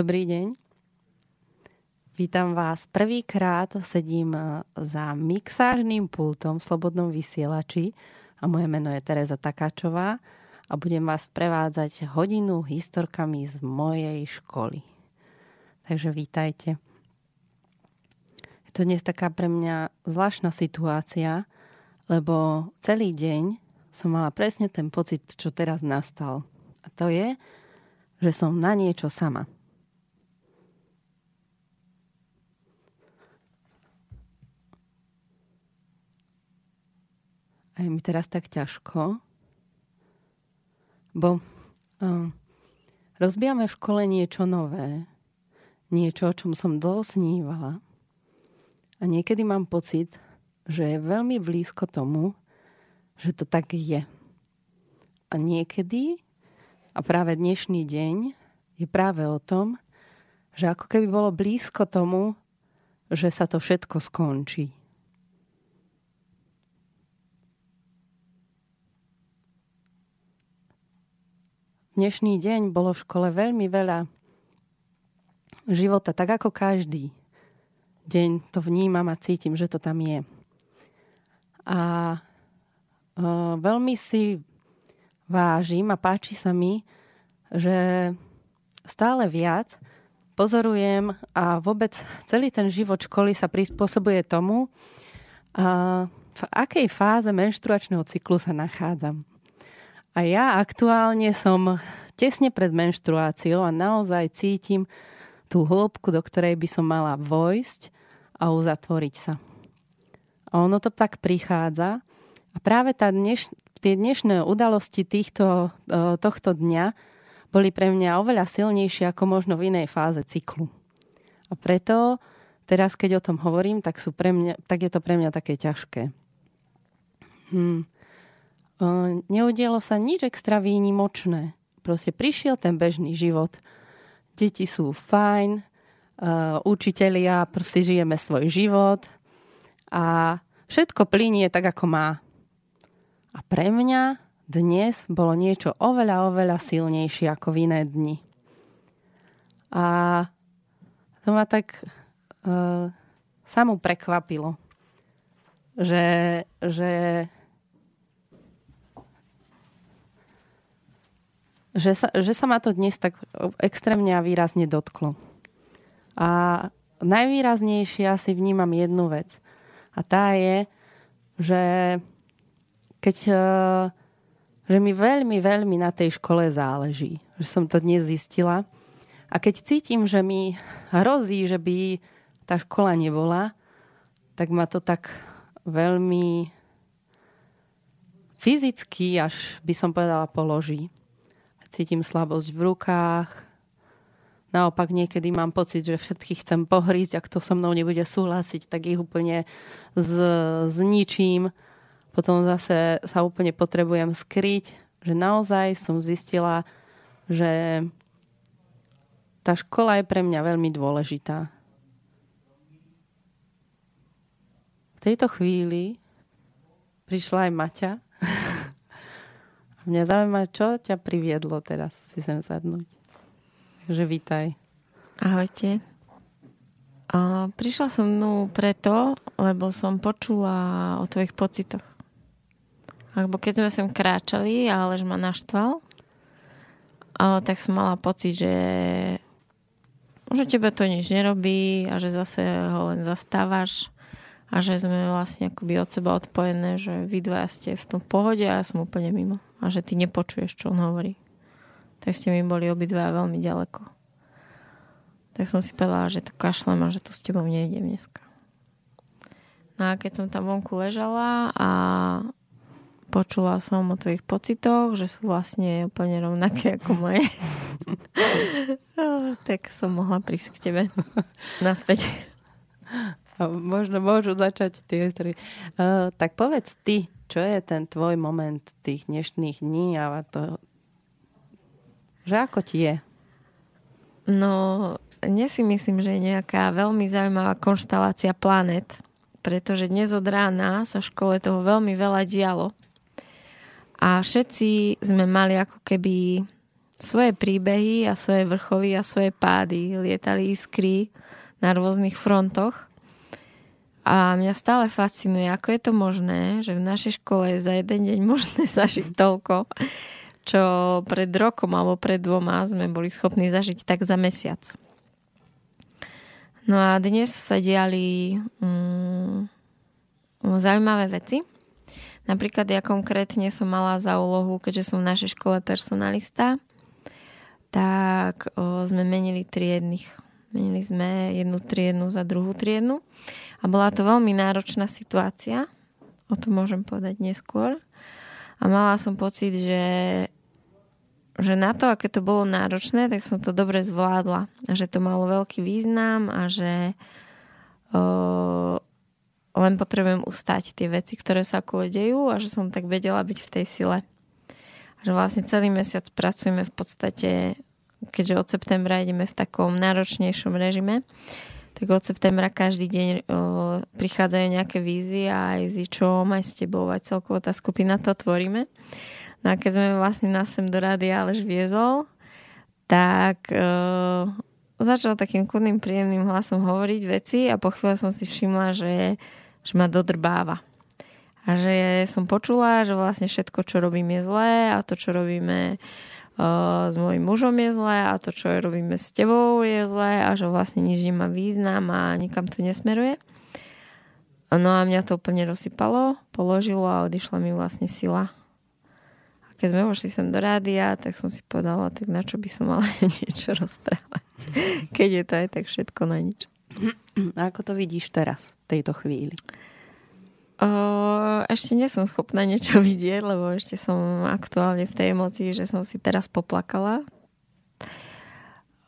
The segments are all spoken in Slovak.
Dobrý deň. Vítam vás. Prvýkrát sedím e, za mixážným pultom v Slobodnom vysielači a moje meno je Tereza Takáčová a budem vás prevádzať hodinu historkami z mojej školy. Takže vítajte. Je to dnes taká pre mňa zvláštna situácia, lebo celý deň som mala presne ten pocit, čo teraz nastal. A to je, že som na niečo sama. Je mi teraz tak ťažko, bo uh, rozbijame v škole niečo nové, niečo, o čom som dlho snívala. A niekedy mám pocit, že je veľmi blízko tomu, že to tak je. A niekedy, a práve dnešný deň, je práve o tom, že ako keby bolo blízko tomu, že sa to všetko skončí. Dnešný deň bolo v škole veľmi veľa života, tak ako každý deň to vnímam a cítim, že to tam je. A uh, veľmi si vážim a páči sa mi, že stále viac pozorujem a vôbec celý ten život školy sa prispôsobuje tomu, uh, v akej fáze menštruačného cyklu sa nachádzam. A ja aktuálne som tesne pred menštruáciou a naozaj cítim tú hĺbku, do ktorej by som mala vojsť a uzatvoriť sa. A ono to tak prichádza. A práve tá dneš, tie dnešné udalosti týchto, e, tohto dňa boli pre mňa oveľa silnejšie ako možno v inej fáze cyklu. A preto teraz, keď o tom hovorím, tak, sú pre mňa, tak je to pre mňa také ťažké. Hmm neudialo sa nič extra výnimočné. Proste prišiel ten bežný život. Deti sú fajn, učitelia, proste žijeme svoj život a všetko plinie tak, ako má. A pre mňa dnes bolo niečo oveľa, oveľa silnejšie ako v iné dni. A to ma tak uh, samú prekvapilo, že, že že sa, že sa ma to dnes tak extrémne a výrazne dotklo. A najvýraznejšie asi vnímam jednu vec. A tá je, že keď e, že mi veľmi, veľmi na tej škole záleží. Že som to dnes zistila. A keď cítim, že mi hrozí, že by tá škola nebola, tak ma to tak veľmi fyzicky, až by som povedala, položí cítim slabosť v rukách. Naopak niekedy mám pocit, že všetkých chcem pohrísť, ak to so mnou nebude súhlasiť, tak ich úplne z, zničím. Potom zase sa úplne potrebujem skryť, že naozaj som zistila, že tá škola je pre mňa veľmi dôležitá. V tejto chvíli prišla aj Maťa Mňa zaujíma, čo ťa priviedlo teraz si sem sadnúť. Takže vítaj. Ahojte. A prišla som mnou preto, lebo som počula o tvojich pocitoch. Alebo keď sme sem kráčali, ale že ma naštval, tak som mala pocit, že že tebe to nič nerobí a že zase ho len zastávaš a že sme vlastne akoby od seba odpojené, že vy dva ste v tom pohode a ja som úplne mimo a že ty nepočuješ, čo on hovorí. Tak ste mi boli obidva veľmi ďaleko. Tak som si povedala, že to kašlem a že tu s tebou nejdem dneska. No a keď som tam vonku ležala a počula som o tvojich pocitoch, že sú vlastne úplne rovnaké ako moje. tak som mohla prísť k tebe naspäť. A možno môžu začať tie histórie. Uh, tak povedz ty, čo je ten tvoj moment tých dnešných dní a to, že ako ti je? No, dnes si myslím, že je nejaká veľmi zaujímavá konštalácia planet, pretože dnes od rána sa v škole toho veľmi veľa dialo. A všetci sme mali ako keby svoje príbehy a svoje vrcholy a svoje pády. Lietali iskry na rôznych frontoch. A mňa stále fascinuje, ako je to možné, že v našej škole je za jeden deň možné zažiť toľko, čo pred rokom alebo pred dvoma sme boli schopní zažiť tak za mesiac. No a dnes sa diali mm, zaujímavé veci. Napríklad ja konkrétne som mala za úlohu, keďže som v našej škole personalista, tak o, sme menili triednych. Menili sme jednu triednu za druhú triednu a bola to veľmi náročná situácia. O tom môžem povedať neskôr. A mala som pocit, že, že na to, aké to bolo náročné, tak som to dobre zvládla. A že to malo veľký význam a že o, len potrebujem ustať tie veci, ktoré sa okolo dejú a že som tak vedela byť v tej sile. A že vlastne celý mesiac pracujeme v podstate, keďže od septembra ideme v takom náročnejšom režime, tak od septembra každý deň o, prichádzajú nejaké výzvy a aj s Ičom, aj s tebou, aj celkovo tá skupina to tvoríme. No a keď sme vlastne nás sem do rady Aleš viezol, tak o, začal takým kudným, príjemným hlasom hovoriť veci a po chvíľu som si všimla, že že ma dodrbáva. A že som počula, že vlastne všetko, čo robím je zlé a to, čo robíme s mojim mužom je zlé a to, čo robíme s tebou je zlé a že vlastne nič nemá význam a nikam to nesmeruje. No a mňa to úplne rozsypalo, položilo a odišla mi vlastne sila. A keď sme vošli sem do rádia, tak som si povedala, tak na čo by som mala niečo rozprávať. Keď je to aj tak všetko na nič. A ako to vidíš teraz, v tejto chvíli? Ešte nie som schopná niečo vidieť, lebo ešte som aktuálne v tej emocii, že som si teraz poplakala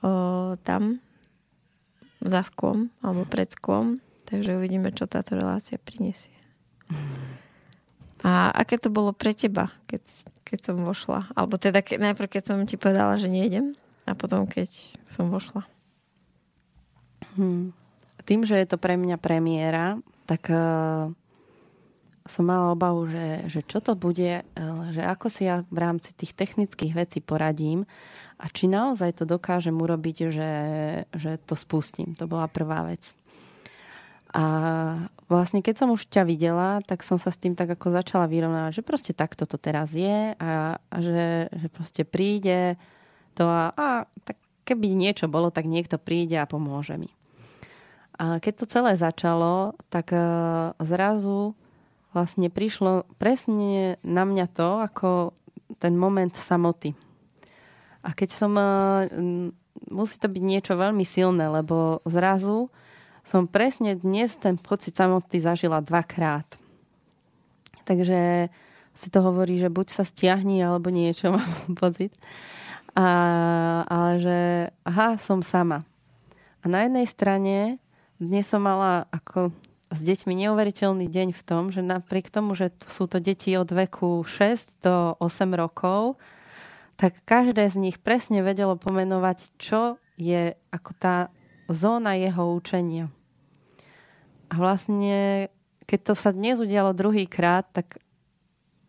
o, tam za sklom alebo pred sklom. Takže uvidíme, čo táto relácia prinesie. A aké to bolo pre teba, keď, keď som vošla? Alebo teda ke, najprv, keď som ti povedala, že nejdem a potom, keď som vošla. Hmm. Tým, že je to pre mňa premiéra, tak uh, som mala obavu, že, že čo to bude, uh, že ako si ja v rámci tých technických vecí poradím a či naozaj to dokážem urobiť, že, že to spustím. To bola prvá vec. A vlastne keď som už ťa videla, tak som sa s tým tak ako začala vyrovnávať, že proste takto to teraz je a, a že, že proste príde to a, a tak keby niečo bolo, tak niekto príde a pomôže mi. A keď to celé začalo, tak e, zrazu vlastne prišlo presne na mňa to, ako ten moment samoty. A keď som... E, musí to byť niečo veľmi silné, lebo zrazu som presne dnes ten pocit samoty zažila dvakrát. Takže si to hovorí, že buď sa stiahni, alebo niečo, mám pocit. A, ale že aha, som sama. A na jednej strane dnes som mala ako s deťmi neuveriteľný deň v tom, že napriek tomu, že sú to deti od veku 6 do 8 rokov, tak každé z nich presne vedelo pomenovať, čo je ako tá zóna jeho učenia. A vlastne, keď to sa dnes udialo druhýkrát, tak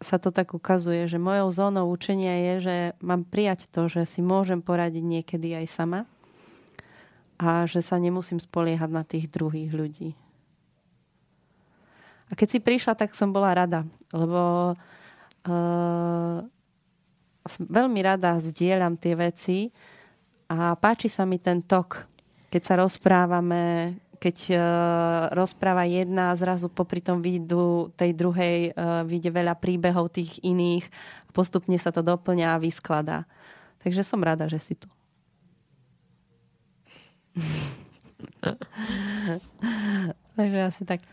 sa to tak ukazuje, že mojou zónou učenia je, že mám prijať to, že si môžem poradiť niekedy aj sama a že sa nemusím spoliehať na tých druhých ľudí. A keď si prišla, tak som bola rada, lebo uh, veľmi rada zdieľam tie veci a páči sa mi ten tok, keď sa rozprávame, keď uh, rozpráva jedna a zrazu popri tom výjdu tej druhej uh, vyjde veľa príbehov tých iných a postupne sa to doplňa a vyskladá. Takže som rada, že si tu. Takže asi tak.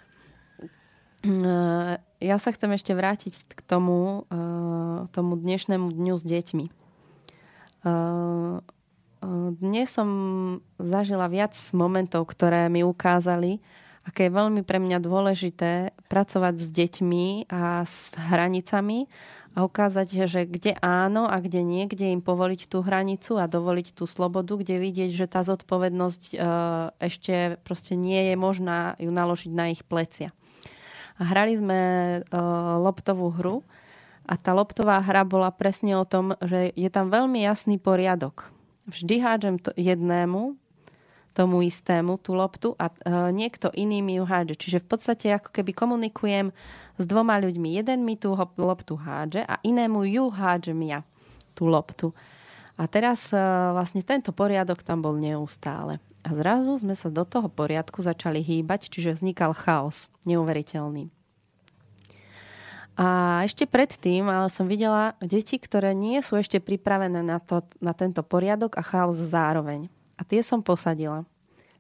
Uh, ja sa chcem ešte vrátiť k tomu, uh, tomu dnešnému dňu s deťmi. Uh, dnes som zažila viac momentov, ktoré mi ukázali, aké je veľmi pre mňa dôležité pracovať s deťmi a s hranicami a ukázať, že kde áno a kde nie, kde im povoliť tú hranicu a dovoliť tú slobodu, kde vidieť, že tá zodpovednosť ešte proste nie je možná ju naložiť na ich plecia. Hrali sme loptovú hru a tá loptová hra bola presne o tom, že je tam veľmi jasný poriadok vždy hádžem to jednému, tomu istému, tú loptu a uh, niekto iný mi ju hádže. Čiže v podstate ako keby komunikujem s dvoma ľuďmi. Jeden mi tú loptu hádže a inému ju hádžem ja, tú loptu. A teraz uh, vlastne tento poriadok tam bol neustále. A zrazu sme sa do toho poriadku začali hýbať, čiže vznikal chaos neuveriteľný. A ešte predtým ale som videla deti, ktoré nie sú ešte pripravené na, to, na tento poriadok a chaos zároveň. A tie som posadila.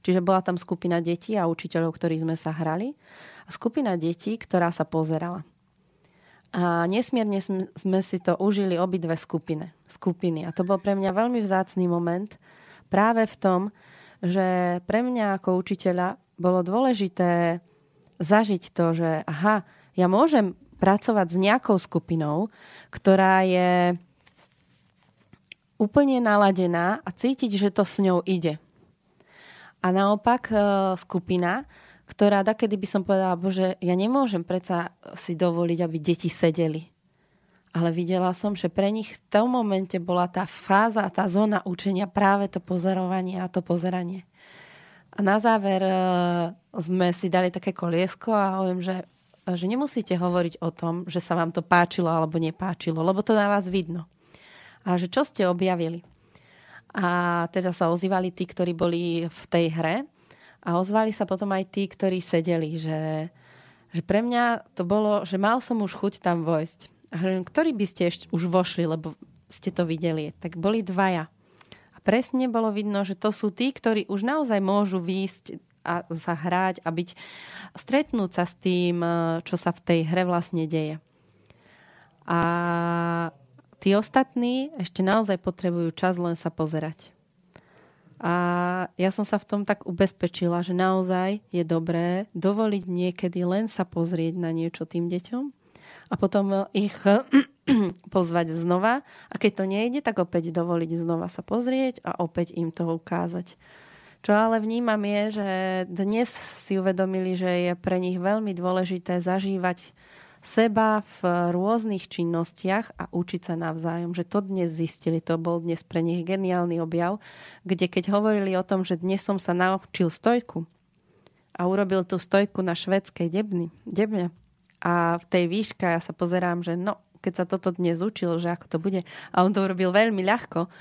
Čiže bola tam skupina detí a učiteľov, ktorí sme sa hrali a skupina detí, ktorá sa pozerala. A nesmierne sme si to užili obidve skupiny, skupiny. A to bol pre mňa veľmi vzácný moment práve v tom, že pre mňa ako učiteľa bolo dôležité zažiť to, že aha, ja môžem pracovať s nejakou skupinou, ktorá je úplne naladená a cítiť, že to s ňou ide. A naopak e, skupina, ktorá kedy by som povedala, že ja nemôžem predsa si dovoliť, aby deti sedeli. Ale videla som, že pre nich v tom momente bola tá fáza, tá zóna učenia práve to pozorovanie a to pozeranie. A na záver e, sme si dali také koliesko a hovorím, že že nemusíte hovoriť o tom, že sa vám to páčilo alebo nepáčilo, lebo to na vás vidno. A že čo ste objavili. A teda sa ozývali tí, ktorí boli v tej hre a ozvali sa potom aj tí, ktorí sedeli, že, že pre mňa to bolo, že mal som už chuť tam vojsť. A hovorím, ktorí by ste ešte už vošli, lebo ste to videli. Tak boli dvaja. A presne bolo vidno, že to sú tí, ktorí už naozaj môžu výjsť a zahrať a byť, stretnúť sa s tým, e, čo sa v tej hre vlastne deje. A tí ostatní ešte naozaj potrebujú čas len sa pozerať. A ja som sa v tom tak ubezpečila, že naozaj je dobré dovoliť niekedy len sa pozrieť na niečo tým deťom a potom ich pozvať znova. A keď to nejde, tak opäť dovoliť znova sa pozrieť a opäť im to ukázať. Čo ale vnímam je, že dnes si uvedomili, že je pre nich veľmi dôležité zažívať seba v rôznych činnostiach a učiť sa navzájom. Že to dnes zistili, to bol dnes pre nich geniálny objav, kde keď hovorili o tom, že dnes som sa naučil stojku a urobil tú stojku na švedskej debny, debne a v tej výške ja sa pozerám, že no, keď sa toto dnes učil, že ako to bude a on to urobil veľmi ľahko,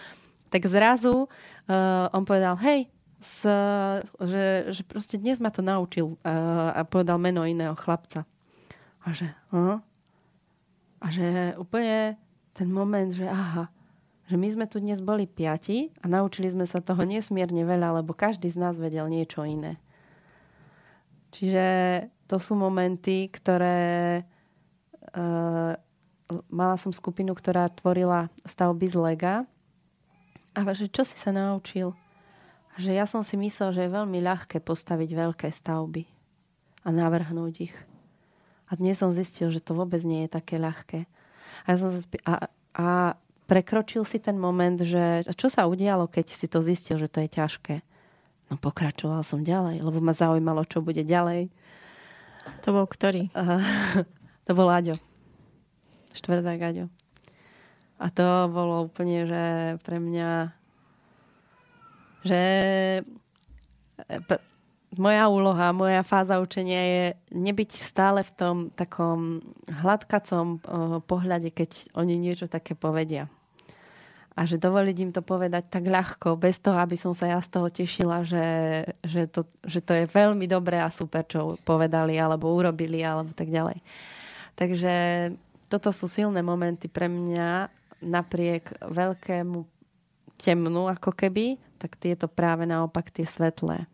tak zrazu uh, on povedal, hej, s, že, že proste dnes ma to naučil a, a povedal meno iného chlapca. A že, uh, a že úplne ten moment, že aha, že my sme tu dnes boli piati a naučili sme sa toho nesmierne veľa, lebo každý z nás vedel niečo iné. Čiže to sú momenty, ktoré... Uh, mala som skupinu, ktorá tvorila stavby z lega a že čo si sa naučil? že ja som si myslel, že je veľmi ľahké postaviť veľké stavby a navrhnúť ich. A dnes som zistil, že to vôbec nie je také ľahké. A, ja som a, a prekročil si ten moment, že čo sa udialo, keď si to zistil, že to je ťažké. No pokračoval som ďalej, lebo ma zaujímalo, čo bude ďalej. To bol ktorý? Uh, to bol Aďo. Štvrták Aďo. A to bolo úplne, že pre mňa že e, moja úloha, moja fáza učenia je nebyť stále v tom takom hladkacom e, pohľade, keď oni niečo také povedia. A že dovoliť im to povedať tak ľahko, bez toho, aby som sa ja z toho tešila, že, že, to, že to je veľmi dobré a super, čo povedali, alebo urobili, alebo tak ďalej. Takže toto sú silné momenty pre mňa napriek veľkému temnu, ako keby, tak tieto práve naopak tie svetlé.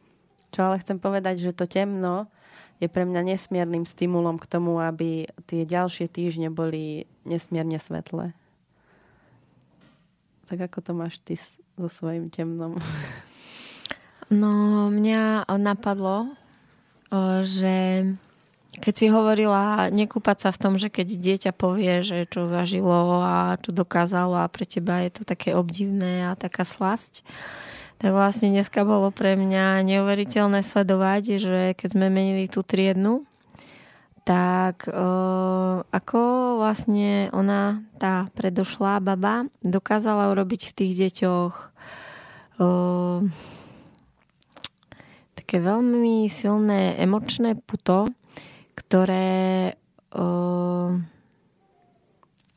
Čo ale chcem povedať, že to temno je pre mňa nesmiernym stimulom k tomu, aby tie ďalšie týždne boli nesmierne svetlé. Tak ako to máš ty so svojím temnom? No, mňa napadlo, že keď si hovorila nekúpať sa v tom, že keď dieťa povie, že čo zažilo a čo dokázalo a pre teba je to také obdivné a taká slasť, tak vlastne dneska bolo pre mňa neuveriteľné sledovať, že keď sme menili tú triednu, tak uh, ako vlastne ona, tá predošlá baba, dokázala urobiť v tých deťoch uh, také veľmi silné emočné puto, ktoré uh,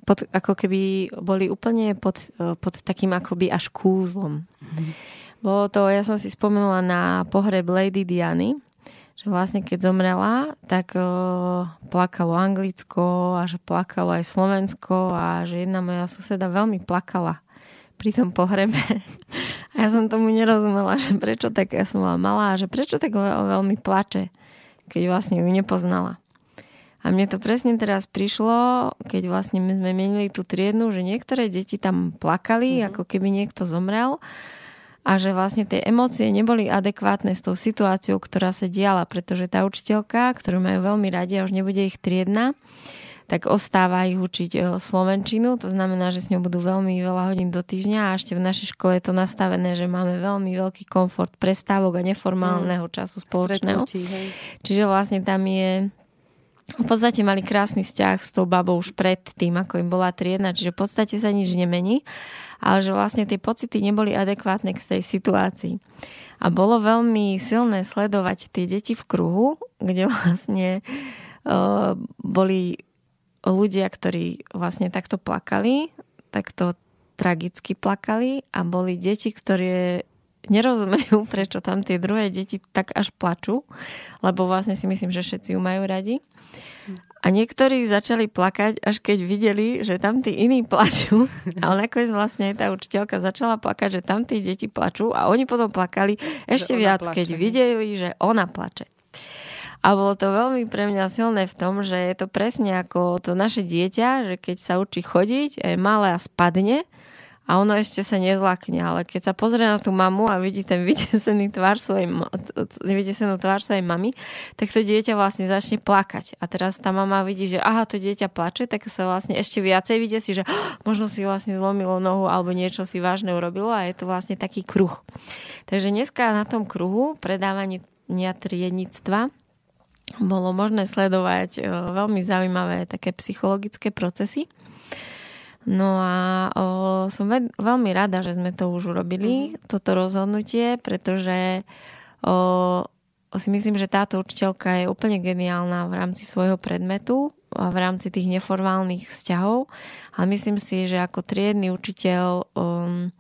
pod, ako keby boli úplne pod, pod takým akoby až kúzlom. Mm-hmm. Bolo to, ja som si spomenula na pohreb Lady Diany, že vlastne keď zomrela, tak uh, plakalo Anglicko a že plakalo aj Slovensko a že jedna moja suseda veľmi plakala pri tom pohrebe. A ja som tomu nerozumela, že prečo tak, ja som bola malá, že prečo tak veľmi plače, keď vlastne ju nepoznala. A mne to presne teraz prišlo, keď vlastne my sme menili tú triednu, že niektoré deti tam plakali, mm-hmm. ako keby niekto zomrel a že vlastne tie emócie neboli adekvátne s tou situáciou, ktorá sa diala, pretože tá učiteľka, ktorú majú veľmi radi a už nebude ich triedna, tak ostáva ich učiť e, slovenčinu, to znamená, že s ňou budú veľmi veľa hodín do týždňa a ešte v našej škole je to nastavené, že máme veľmi veľký komfort prestávok a neformálneho mm. času spoločného. Čiže vlastne tam je v podstate mali krásny vzťah s tou babou už pred tým, ako im bola triedna, čiže v podstate sa nič nemení ale že vlastne tie pocity neboli adekvátne k tej situácii. A bolo veľmi silné sledovať tie deti v kruhu, kde vlastne uh, boli ľudia, ktorí vlastne takto plakali, takto tragicky plakali a boli deti, ktoré nerozumejú, prečo tam tie druhé deti tak až plačú, lebo vlastne si myslím, že všetci ju majú radi. A niektorí začali plakať, až keď videli, že tam tí iní plačú. Ale nakoniec vlastne tá učiteľka začala plakať, že tam tí deti plačú a oni potom plakali ešte viac, plače. keď videli, že ona plače. A bolo to veľmi pre mňa silné v tom, že je to presne ako to naše dieťa, že keď sa učí chodiť, je malé a spadne, a ono ešte sa nezlakne, ale keď sa pozrie na tú mamu a vidí ten vydesený tvár svojej, vydesenú tvár svojej mamy, tak to dieťa vlastne začne plakať. A teraz tá mama vidí, že aha, to dieťa plače, tak sa vlastne ešte viacej vidie si, že oh, možno si vlastne zlomilo nohu alebo niečo si vážne urobilo a je to vlastne taký kruh. Takže dneska na tom kruhu predávania triednictva bolo možné sledovať veľmi zaujímavé také psychologické procesy. No a o, som ve- veľmi rada, že sme to už urobili, mm-hmm. toto rozhodnutie, pretože o, si myslím, že táto učiteľka je úplne geniálna v rámci svojho predmetu a v rámci tých neformálnych vzťahov. A myslím si, že ako triedny učiteľ um,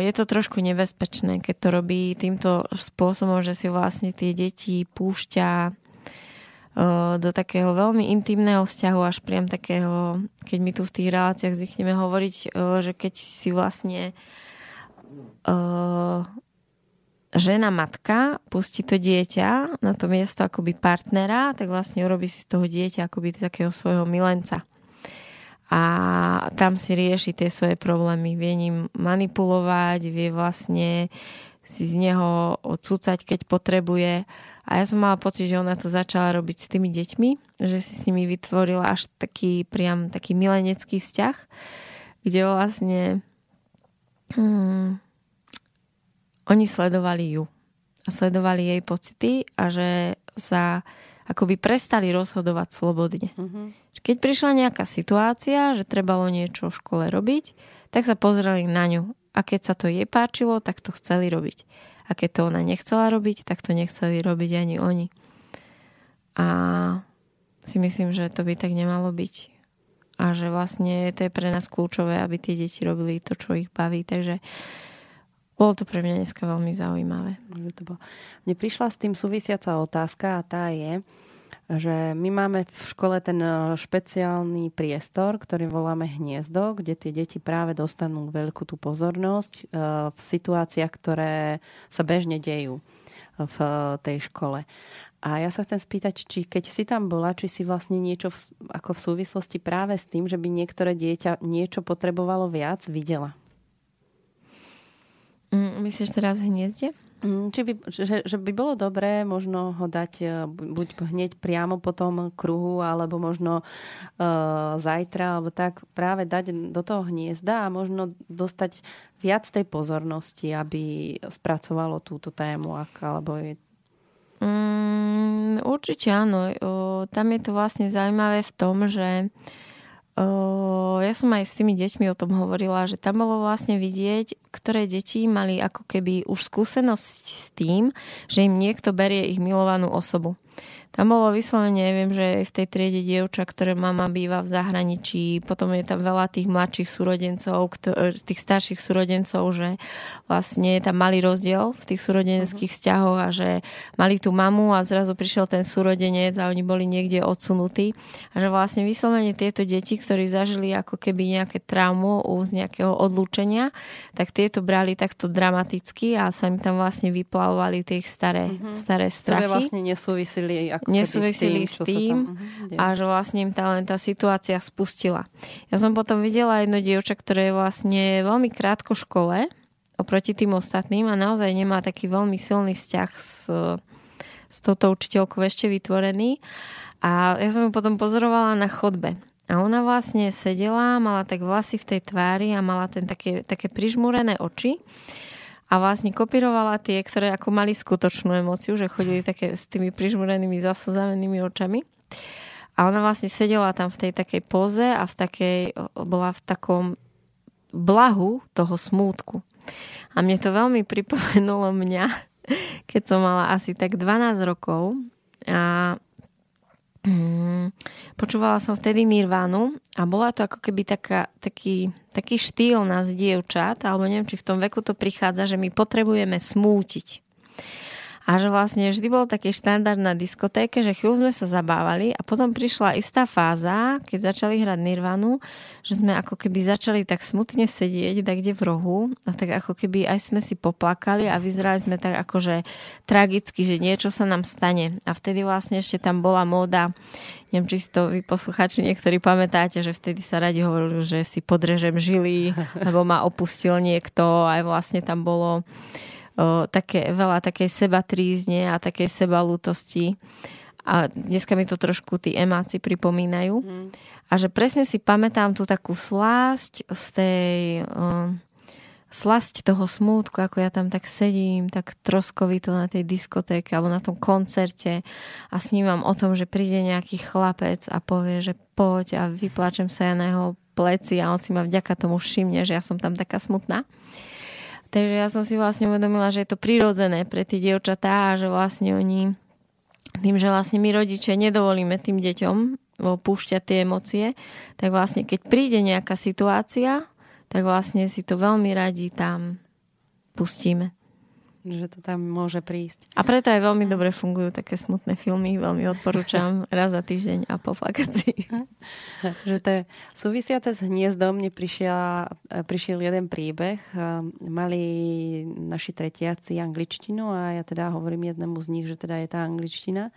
je to trošku nebezpečné, keď to robí týmto spôsobom, že si vlastne tie deti púšťa do takého veľmi intimného vzťahu, až priam takého, keď my tu v tých reláciách zvykneme hovoriť, že keď si vlastne žena matka pustí to dieťa na to miesto akoby partnera, tak vlastne urobí si z toho dieťa akoby takého svojho milenca. A tam si rieši tie svoje problémy. Vie ním manipulovať, vie vlastne si z neho odsúcať, keď potrebuje. A ja som mala pocit, že ona to začala robiť s tými deťmi, že si s nimi vytvorila až taký priam taký milenecký vzťah, kde vlastne hmm, oni sledovali ju a sledovali jej pocity a že sa akoby prestali rozhodovať slobodne. Mm-hmm. Keď prišla nejaká situácia, že trebalo niečo v škole robiť, tak sa pozreli na ňu. A keď sa to jej páčilo, tak to chceli robiť. A keď to ona nechcela robiť, tak to nechceli robiť ani oni. A si myslím, že to by tak nemalo byť. a že vlastne to je pre nás kľúčové, aby tie deti robili to, čo ich baví. Takže bolo to pre mňa dneska veľmi zaujímavé. Mne prišla s tým súvisiaca otázka a tá je, že my máme v škole ten e, špeciálny priestor, ktorý voláme hniezdo, kde tie deti práve dostanú veľkú tú pozornosť e, v situáciách, ktoré sa bežne dejú v tej škole. A ja sa chcem spýtať, či keď si tam bola, či si vlastne niečo v, ako v súvislosti práve s tým, že by niektoré dieťa niečo potrebovalo viac, videla. Mm, myslíš teraz v hniezde? Mm, či by, že, že by bolo dobré možno ho dať e, buď hneď priamo po tom kruhu, alebo možno uh, zajtra, alebo tak práve dať do toho hniezda a možno dostať viac tej pozornosti, aby spracovalo túto tému, ak, alebo je... Mm, určite áno. O, tam je to vlastne zaujímavé v tom, že ja som aj s tými deťmi o tom hovorila, že tam bolo vlastne vidieť, ktoré deti mali ako keby už skúsenosť s tým, že im niekto berie ich milovanú osobu. Tam bolo vyslovene, viem, že v tej triede dievča, ktoré mama býva v zahraničí, potom je tam veľa tých mladších súrodencov, e, tých starších súrodencov, že vlastne je tam malý rozdiel v tých súrodeneckých uh-huh. vzťahoch a že mali tú mamu a zrazu prišiel ten súrodenec a oni boli niekde odsunutí. A že vlastne vyslovene tieto deti, ktorí zažili ako keby nejaké traumu z nejakého odlúčenia, tak tieto brali takto dramaticky a sa im tam vlastne vyplavovali tie staré, uh-huh. staré strachy. Ktoré vlastne nesúvisili ako nesúvisili s tým, s tým tam, uh, a že vlastne im tá, len tá situácia spustila. Ja som potom videla jedno dievča, ktoré je vlastne veľmi krátko v škole oproti tým ostatným a naozaj nemá taký veľmi silný vzťah s, s touto učiteľkou ešte vytvorený. A ja som ju potom pozorovala na chodbe. A ona vlastne sedela, mala tak vlasy v tej tvári a mala ten také, také prižmúrené oči a vlastne kopírovala tie, ktoré ako mali skutočnú emóciu, že chodili také s tými prižmúrenými zaslzavenými očami. A ona vlastne sedela tam v tej takej poze a v takej, bola v takom blahu toho smútku. A mne to veľmi pripomenulo mňa, keď som mala asi tak 12 rokov a Mm, počúvala som vtedy Nirvánu a bola to ako keby taká, taký, taký štýl nás dievčat, alebo neviem, či v tom veku to prichádza, že my potrebujeme smútiť. A že vlastne vždy bol taký štandard na diskotéke, že chvíľu sme sa zabávali a potom prišla istá fáza, keď začali hrať Nirvanu, že sme ako keby začali tak smutne sedieť tak kde v rohu a tak ako keby aj sme si poplakali a vyzerali sme tak akože tragicky, že niečo sa nám stane. A vtedy vlastne ešte tam bola móda neviem, či si to vy poslucháči niektorí pamätáte, že vtedy sa radi hovorili, že si podrežem žily, lebo ma opustil niekto, aj vlastne tam bolo o, také, veľa takej seba trízne a takej seba. A dneska mi to trošku tí emáci pripomínajú. Mm. A že presne si pamätám tú takú slásť z tej... O, slasť toho smútku, ako ja tam tak sedím, tak troskovito na tej diskotéke alebo na tom koncerte a snímam o tom, že príde nejaký chlapec a povie, že poď a vyplačem sa ja na jeho pleci a on si ma vďaka tomu všimne, že ja som tam taká smutná. Takže ja som si vlastne uvedomila, že je to prirodzené pre tie dievčatá a že vlastne oni tým, že vlastne my rodičia nedovolíme tým deťom púšťať tie emócie, tak vlastne keď príde nejaká situácia, tak vlastne si to veľmi radi tam pustíme že to tam môže prísť. A preto aj veľmi dobre fungujú také smutné filmy, veľmi odporúčam raz za týždeň a po flakaci. že to je súvisiace s hniezdom, mne prišiel, prišiel jeden príbeh. Mali naši tretiaci angličtinu a ja teda hovorím jednému z nich, že teda je tá angličtina.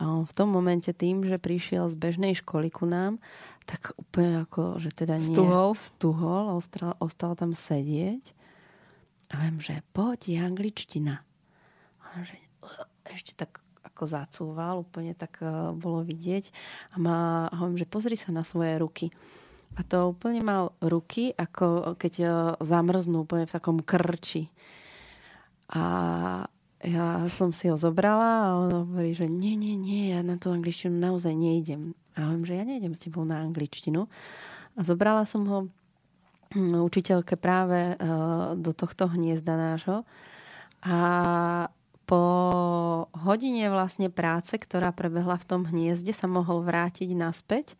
A on v tom momente tým, že prišiel z bežnej školy ku nám, tak úplne ako, že teda nie... Stuhol. Stuhol, ostal, ostal tam sedieť a viem, že poď, je angličtina. A že ešte tak ako zacúval, úplne tak uh, bolo vidieť. A, má, a hovorím, že pozri sa na svoje ruky. A to úplne mal ruky, ako keď uh, zamrznú úplne v takom krči. A ja som si ho zobrala a on hovorí, že nie, nie, nie, ja na tú angličtinu naozaj nejdem. A hovorím, že ja nejdem s tebou na angličtinu. A zobrala som ho učiteľke práve e, do tohto hniezda nášho. A po hodine vlastne práce, ktorá prebehla v tom hniezde, sa mohol vrátiť naspäť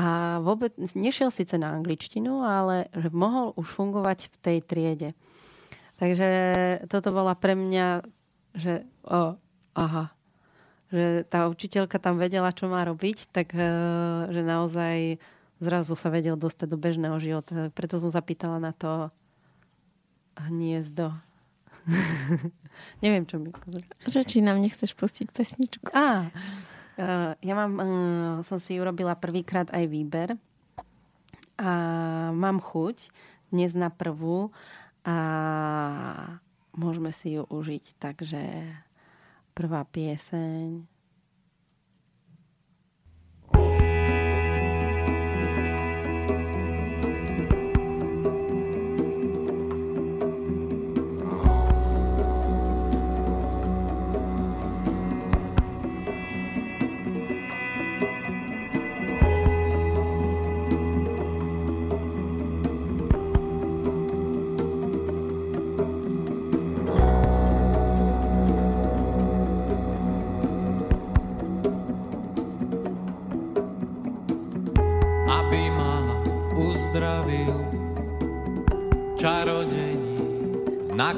A vôbec nešiel síce na angličtinu, ale mohol už fungovať v tej triede. Takže toto bola pre mňa, že oh, aha, že tá učiteľka tam vedela, čo má robiť, tak e, že naozaj zrazu sa vedel dostať do bežného života. Preto som sa pýtala na to hniezdo. Neviem, čo mi... Že či nám nechceš pustiť pesničku. Á, uh, ja mám, uh, som si urobila prvýkrát aj výber a mám chuť dnes na prvú a môžeme si ju užiť. Takže prvá pieseň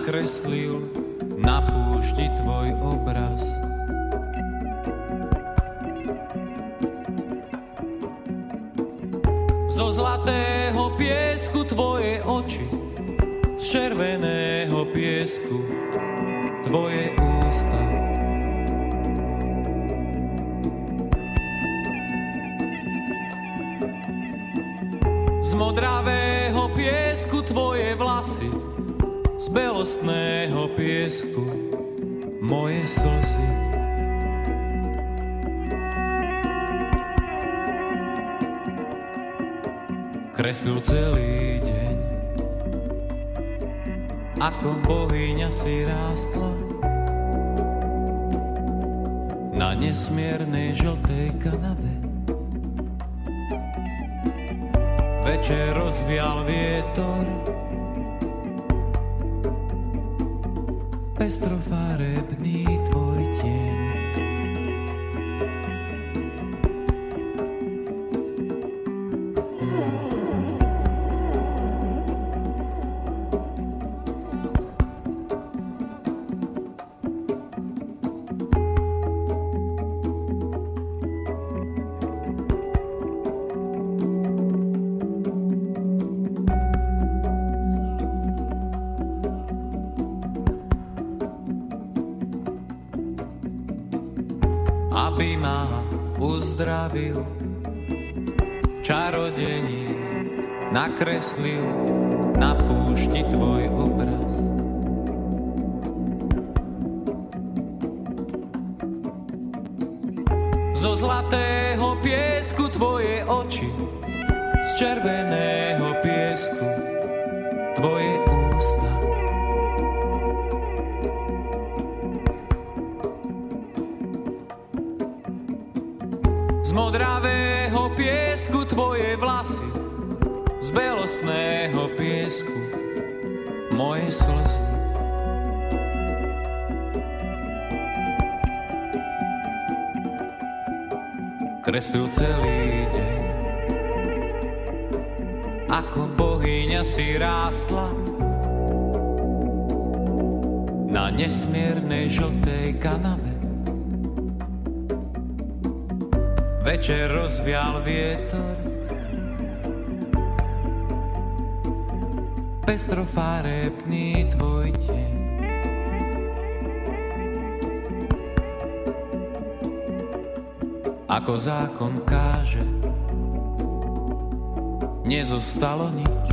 nakreslil nesmiernej žltej kanave. Večer rozvial vietor, nakreslil na púšti tvoj obraz. Zo zlatého piesku tvoje oči, z červeného belostného piesku moje slzy. Kreslil celý deň, ako bohyňa si rástla na nesmiernej žltej kanave. Večer rozvial vietor pestrofarebný tvoj deň. Ako zákon káže, nezostalo nič.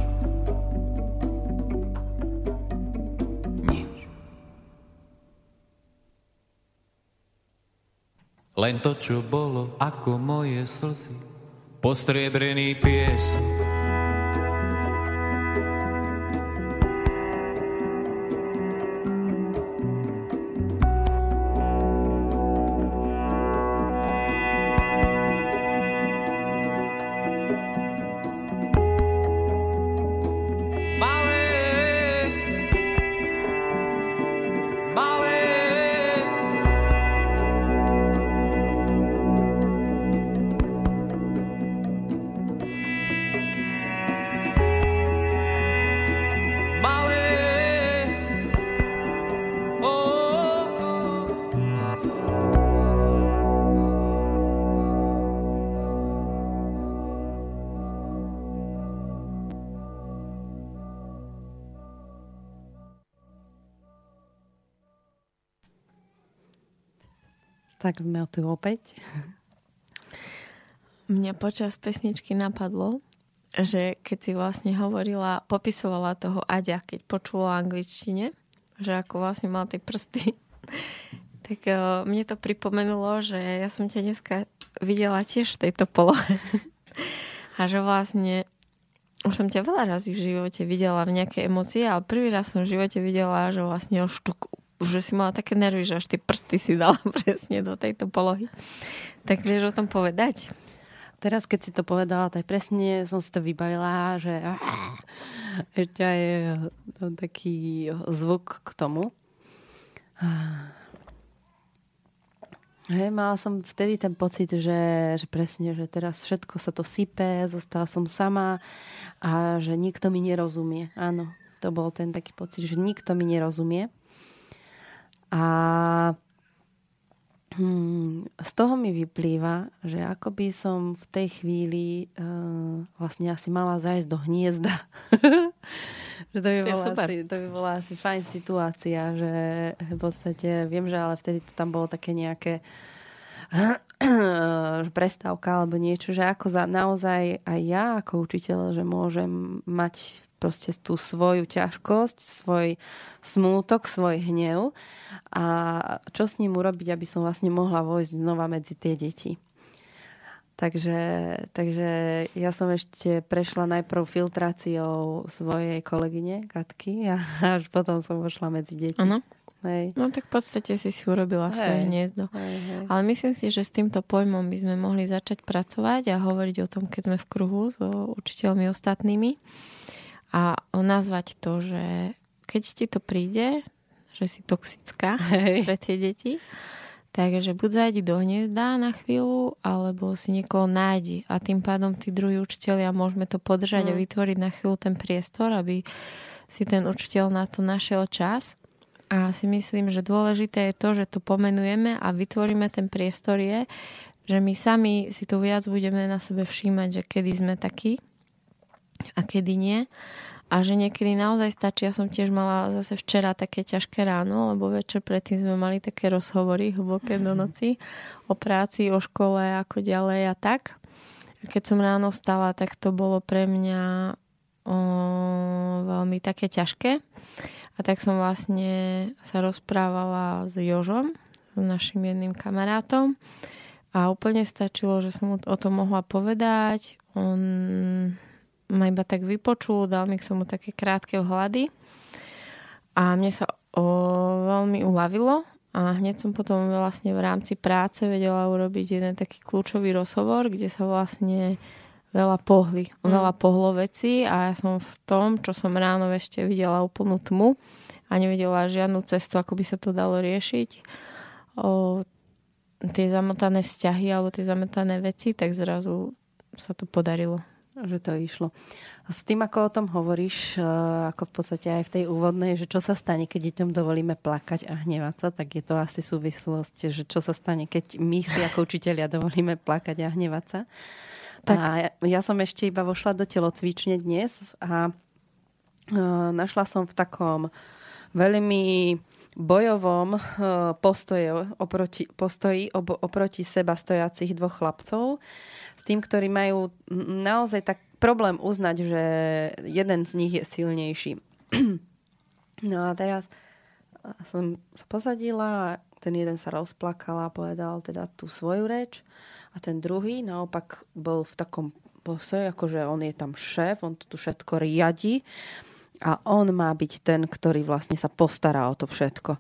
Nič. Len to, čo bolo ako moje slzy, postriebrený piesok, Tak sme tu opäť. Mňa počas pesničky napadlo, že keď si vlastne hovorila, popisovala toho Aďa, keď počula angličtine, že ako vlastne mal tie prsty, tak uh, mne to pripomenulo, že ja som ťa dneska videla tiež v tejto polohe. A že vlastne už som ťa veľa razy v živote videla v nejaké emócie, ale prvý raz som v živote videla, že vlastne štuk, že si mala také nervy, že až tie prsty si dala presne do tejto polohy. Tak vieš o tom povedať? Teraz, keď si to povedala, tak presne som si to vybavila, že ešte aj taký zvuk k tomu. Hej, mala som vtedy ten pocit, že, že presne, že teraz všetko sa to sype, zostala som sama a že nikto mi nerozumie. Áno, to bol ten taký pocit, že nikto mi nerozumie. A hmm, z toho mi vyplýva, že ako by som v tej chvíli uh, vlastne asi mala zajsť do hniezda. že to by, bola asi, to by bola asi fajn situácia, že v podstate viem, že ale vtedy to tam bolo také nejaké prestávka alebo niečo, že ako za naozaj aj ja ako učiteľ, že môžem mať proste tú svoju ťažkosť, svoj smútok, svoj hnev a čo s ním urobiť, aby som vlastne mohla vojsť znova medzi tie deti. Takže, takže ja som ešte prešla najprv filtráciou svojej kolegyne Katky a až potom som vošla medzi deti. Ano. Hej. No tak v podstate si si urobila hej. svoje hniezdo. Hej, hej. Ale myslím si, že s týmto pojmom by sme mohli začať pracovať a hovoriť o tom, keď sme v kruhu so učiteľmi ostatnými a nazvať to, že keď ti to príde, že si toxická hej. pre tie deti, Takže buď zajdi do hniezda na chvíľu, alebo si niekoho nájdi. A tým pádom tí druhí učiteľia môžeme to podržať mm. a vytvoriť na chvíľu ten priestor, aby si ten učiteľ na to našiel čas. A si myslím, že dôležité je to, že to pomenujeme a vytvoríme ten priestor je, že my sami si to viac budeme na sebe všímať, že kedy sme takí a kedy nie a že niekedy naozaj stačí. Ja som tiež mala zase včera také ťažké ráno, lebo večer predtým sme mali také rozhovory hlboké do mhm. noci o práci, o škole, ako ďalej a tak. Keď som ráno stala, tak to bolo pre mňa o, veľmi také ťažké. A tak som vlastne sa rozprávala s Jožom, s našim jedným kamarátom. A úplne stačilo, že som mu o tom mohla povedať. On ma iba tak vypočul, dal mi k tomu také krátke vhľady a mne sa o, veľmi uľavilo a hneď som potom vlastne v rámci práce vedela urobiť jeden taký kľúčový rozhovor, kde sa vlastne veľa pohli, mm. veľa pohlo veci a ja som v tom, čo som ráno ešte videla úplnú tmu a nevidela žiadnu cestu, ako by sa to dalo riešiť. O, tie zamotané vzťahy alebo tie zamotané veci, tak zrazu sa to podarilo že to išlo. A s tým, ako o tom hovoríš, eh, ako v podstate aj v tej úvodnej, že čo sa stane, keď deťom dovolíme plakať a hnevať sa, tak je to asi súvislosť, že čo sa stane, keď my si ako učiteľia dovolíme plakať a hnevať sa. Tak. A ja, ja som ešte iba vošla do telocvične dnes a uh, našla som v takom veľmi bojovom uh, postoji oproti, postoji ob, oproti seba stojacich dvoch chlapcov, s tým, ktorí majú naozaj tak problém uznať, že jeden z nich je silnejší. no a teraz som sa pozadila a ten jeden sa rozplakal a povedal teda tú svoju reč a ten druhý naopak bol v takom postoji, akože on je tam šéf, on to tu všetko riadi a on má byť ten, ktorý vlastne sa postará o to všetko.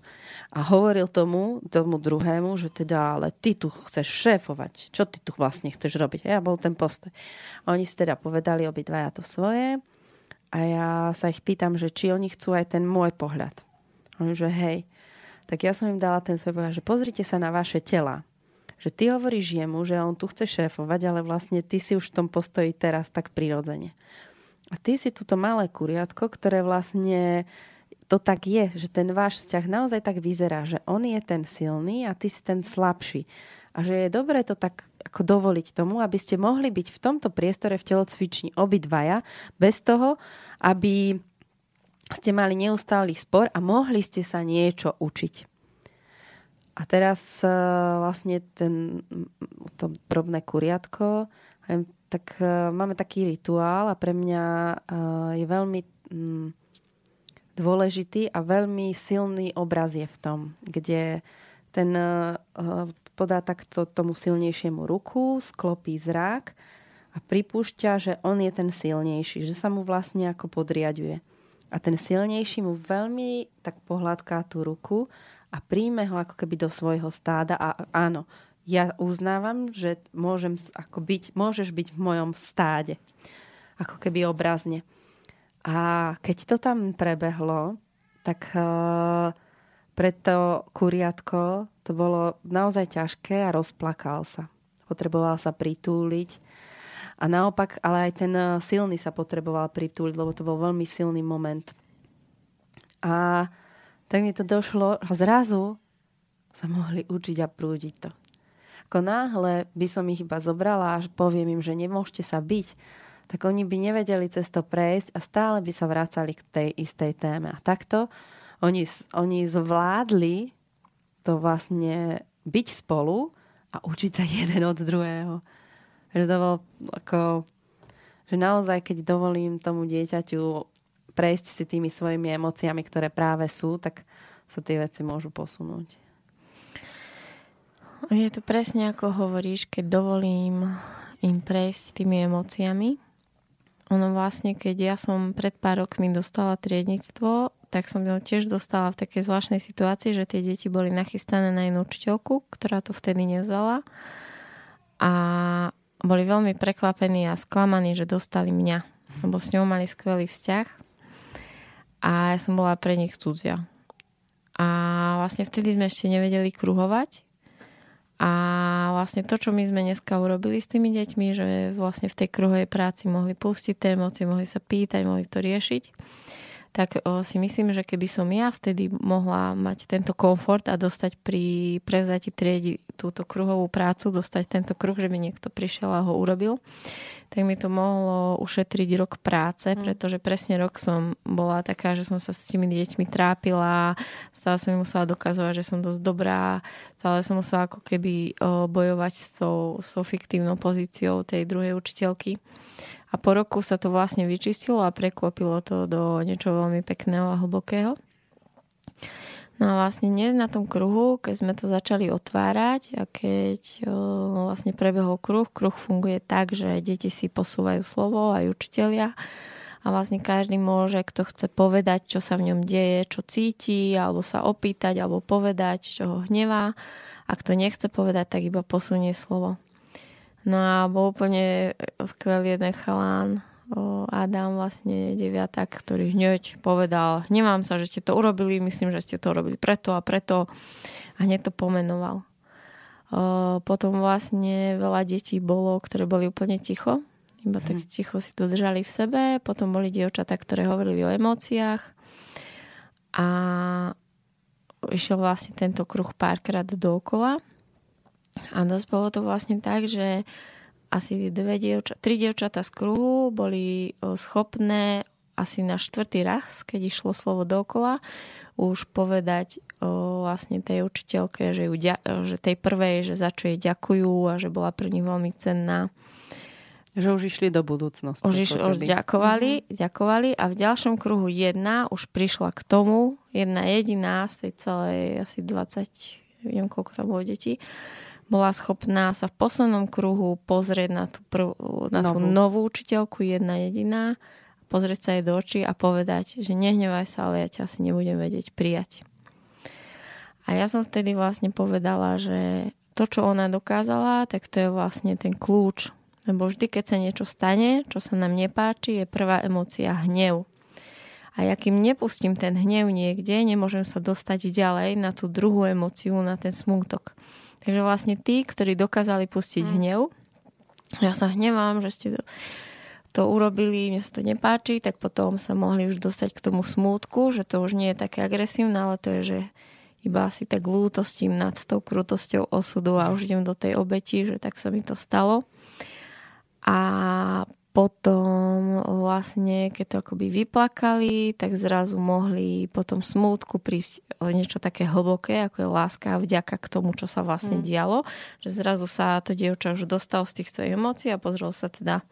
A hovoril tomu, tomu druhému, že teda, ale ty tu chceš šéfovať. Čo ty tu vlastne chceš robiť? A ja bol ten postoj. Oni si teda povedali obidvaja to svoje. A ja sa ich pýtam, že či oni chcú aj ten môj pohľad. Oni, že hej. Tak ja som im dala ten svoj pohľad, že pozrite sa na vaše tela. Že ty hovoríš jemu, že on tu chce šéfovať, ale vlastne ty si už v tom postoji teraz tak prirodzene. A ty si túto malé kuriatko, ktoré vlastne to tak je, že ten váš vzťah naozaj tak vyzerá, že on je ten silný a ty si ten slabší. A že je dobré to tak ako dovoliť tomu, aby ste mohli byť v tomto priestore v telocvični obidvaja, bez toho, aby ste mali neustály spor a mohli ste sa niečo učiť. A teraz e, vlastne ten, to drobné kuriatko, tak e, máme taký rituál a pre mňa e, je veľmi mm, dôležitý a veľmi silný obraz je v tom, kde ten podá takto tomu silnejšiemu ruku, sklopí zrak a pripúšťa, že on je ten silnejší, že sa mu vlastne ako podriaduje. A ten silnejší mu veľmi tak pohľadká tú ruku a príjme ho ako keby do svojho stáda a áno, ja uznávam, že môžem ako byť, môžeš byť v mojom stáde. Ako keby obrazne. A keď to tam prebehlo, tak uh, pre to kuriatko to bolo naozaj ťažké a rozplakal sa. Potreboval sa pritúliť. A naopak, ale aj ten eh, silný sa potreboval pritúliť, lebo to bol veľmi silný moment. A tak mi to došlo a zrazu sa mohli učiť a prúdiť to. Ako náhle by som ich iba zobrala a poviem im, že nemôžete sa byť, tak oni by nevedeli cez to prejsť a stále by sa vracali k tej istej téme. A takto oni, oni zvládli to vlastne byť spolu a učiť sa jeden od druhého. Že to bolo ako, že naozaj, keď dovolím tomu dieťaťu prejsť si tými svojimi emóciami, ktoré práve sú, tak sa tie veci môžu posunúť. Je to presne ako hovoríš, keď dovolím im prejsť tými emóciami. Ono vlastne, keď ja som pred pár rokmi dostala triednictvo, tak som ho tiež dostala v takej zvláštnej situácii, že tie deti boli nachystané na jednu učiteľku, ktorá to vtedy nevzala. A boli veľmi prekvapení a sklamaní, že dostali mňa. Lebo s ňou mali skvelý vzťah a ja som bola pre nich cudzia. A vlastne vtedy sme ešte nevedeli kruhovať. A vlastne to, čo my sme dneska urobili s tými deťmi, že vlastne v tej kruhovej práci mohli pustiť tie emócie, mohli sa pýtať, mohli to riešiť, tak o, si myslím, že keby som ja vtedy mohla mať tento komfort a dostať pri prevzati triedi túto kruhovú prácu, dostať tento kruh, že by niekto prišiel a ho urobil, tak mi to mohlo ušetriť rok práce, mm. pretože presne rok som bola taká, že som sa s tými deťmi trápila, stále som musela dokazovať, že som dosť dobrá, stále som musela ako keby bojovať s tou, s tou fiktívnou pozíciou tej druhej učiteľky. A po roku sa to vlastne vyčistilo a preklopilo to do niečo veľmi pekného a hlbokého. No a vlastne dnes na tom kruhu, keď sme to začali otvárať a keď vlastne prebehol kruh, kruh funguje tak, že deti si posúvajú slovo aj učitelia a vlastne každý môže, kto chce povedať, čo sa v ňom deje, čo cíti, alebo sa opýtať, alebo povedať, čo ho hnevá. A kto nechce povedať, tak iba posunie slovo. No a bol úplne skvelý jeden chalán, Adam vlastne deviatak, ktorý hneď povedal, nemám sa, že ste to urobili, myslím, že ste to urobili preto a preto a hneď to pomenoval. Potom vlastne veľa detí bolo, ktoré boli úplne ticho, iba tak mhm. ticho si to držali v sebe. Potom boli dievčatá, ktoré hovorili o emóciách a išiel vlastne tento kruh párkrát dookola a dosť bolo to vlastne tak, že asi dve dievča, tri dievčatá z kruhu boli schopné asi na štvrtý raz, keď išlo slovo dokola, už povedať o, vlastne tej učiteľke, že, ju, že tej prvej, že za čo jej ďakujú a že bola pre nich veľmi cenná. Že už išli do budúcnosti. Už, iš, už ďakovali, mm-hmm. ďakovali a v ďalšom kruhu jedna už prišla k tomu, jedna jediná z tej celej asi 20, neviem koľko tam bolo detí, bola schopná sa v poslednom kruhu pozrieť na tú, prv, na tú novú. novú učiteľku, jedna jediná, pozrieť sa jej do očí a povedať, že nehnevaj sa, ale ja ťa asi nebudem vedieť prijať. A ja som vtedy vlastne povedala, že to, čo ona dokázala, tak to je vlastne ten kľúč. Lebo vždy, keď sa niečo stane, čo sa nám nepáči, je prvá emócia hnev. A ja kým nepustím ten hnev niekde, nemôžem sa dostať ďalej na tú druhú emóciu, na ten smútok. Takže vlastne tí, ktorí dokázali pustiť mm. hnev, ja sa hnevám, že ste to, to urobili, mne sa to nepáči, tak potom sa mohli už dostať k tomu smútku, že to už nie je také agresívne, ale to je, že iba si tak lútostím nad tou krutosťou osudu a už idem do tej obeti, že tak sa mi to stalo. A potom vlastne, keď to akoby vyplakali, tak zrazu mohli potom smútku prísť niečo také hlboké, ako je láska a vďaka k tomu, čo sa vlastne mm. dialo. Že zrazu sa to dievča už dostalo z tých svojich emócií a pozrel sa teda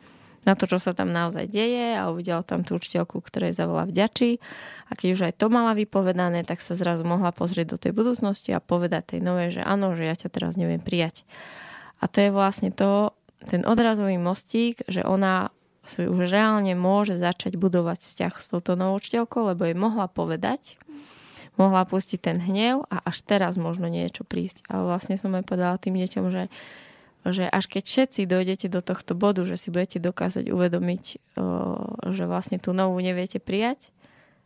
na to, čo sa tam naozaj deje a uvidela tam tú učiteľku, ktorej zavolá vďačí. A keď už aj to mala vypovedané, tak sa zrazu mohla pozrieť do tej budúcnosti a povedať tej novej, že áno, že ja ťa teraz neviem prijať. A to je vlastne to, ten odrazový mostík, že ona si už reálne môže začať budovať vzťah s touto novou učiteľkou, lebo jej mohla povedať, mohla pustiť ten hnev a až teraz možno niečo prísť. A vlastne som aj povedala tým deťom, že, že až keď všetci dojdete do tohto bodu, že si budete dokázať uvedomiť, že vlastne tú novú neviete prijať,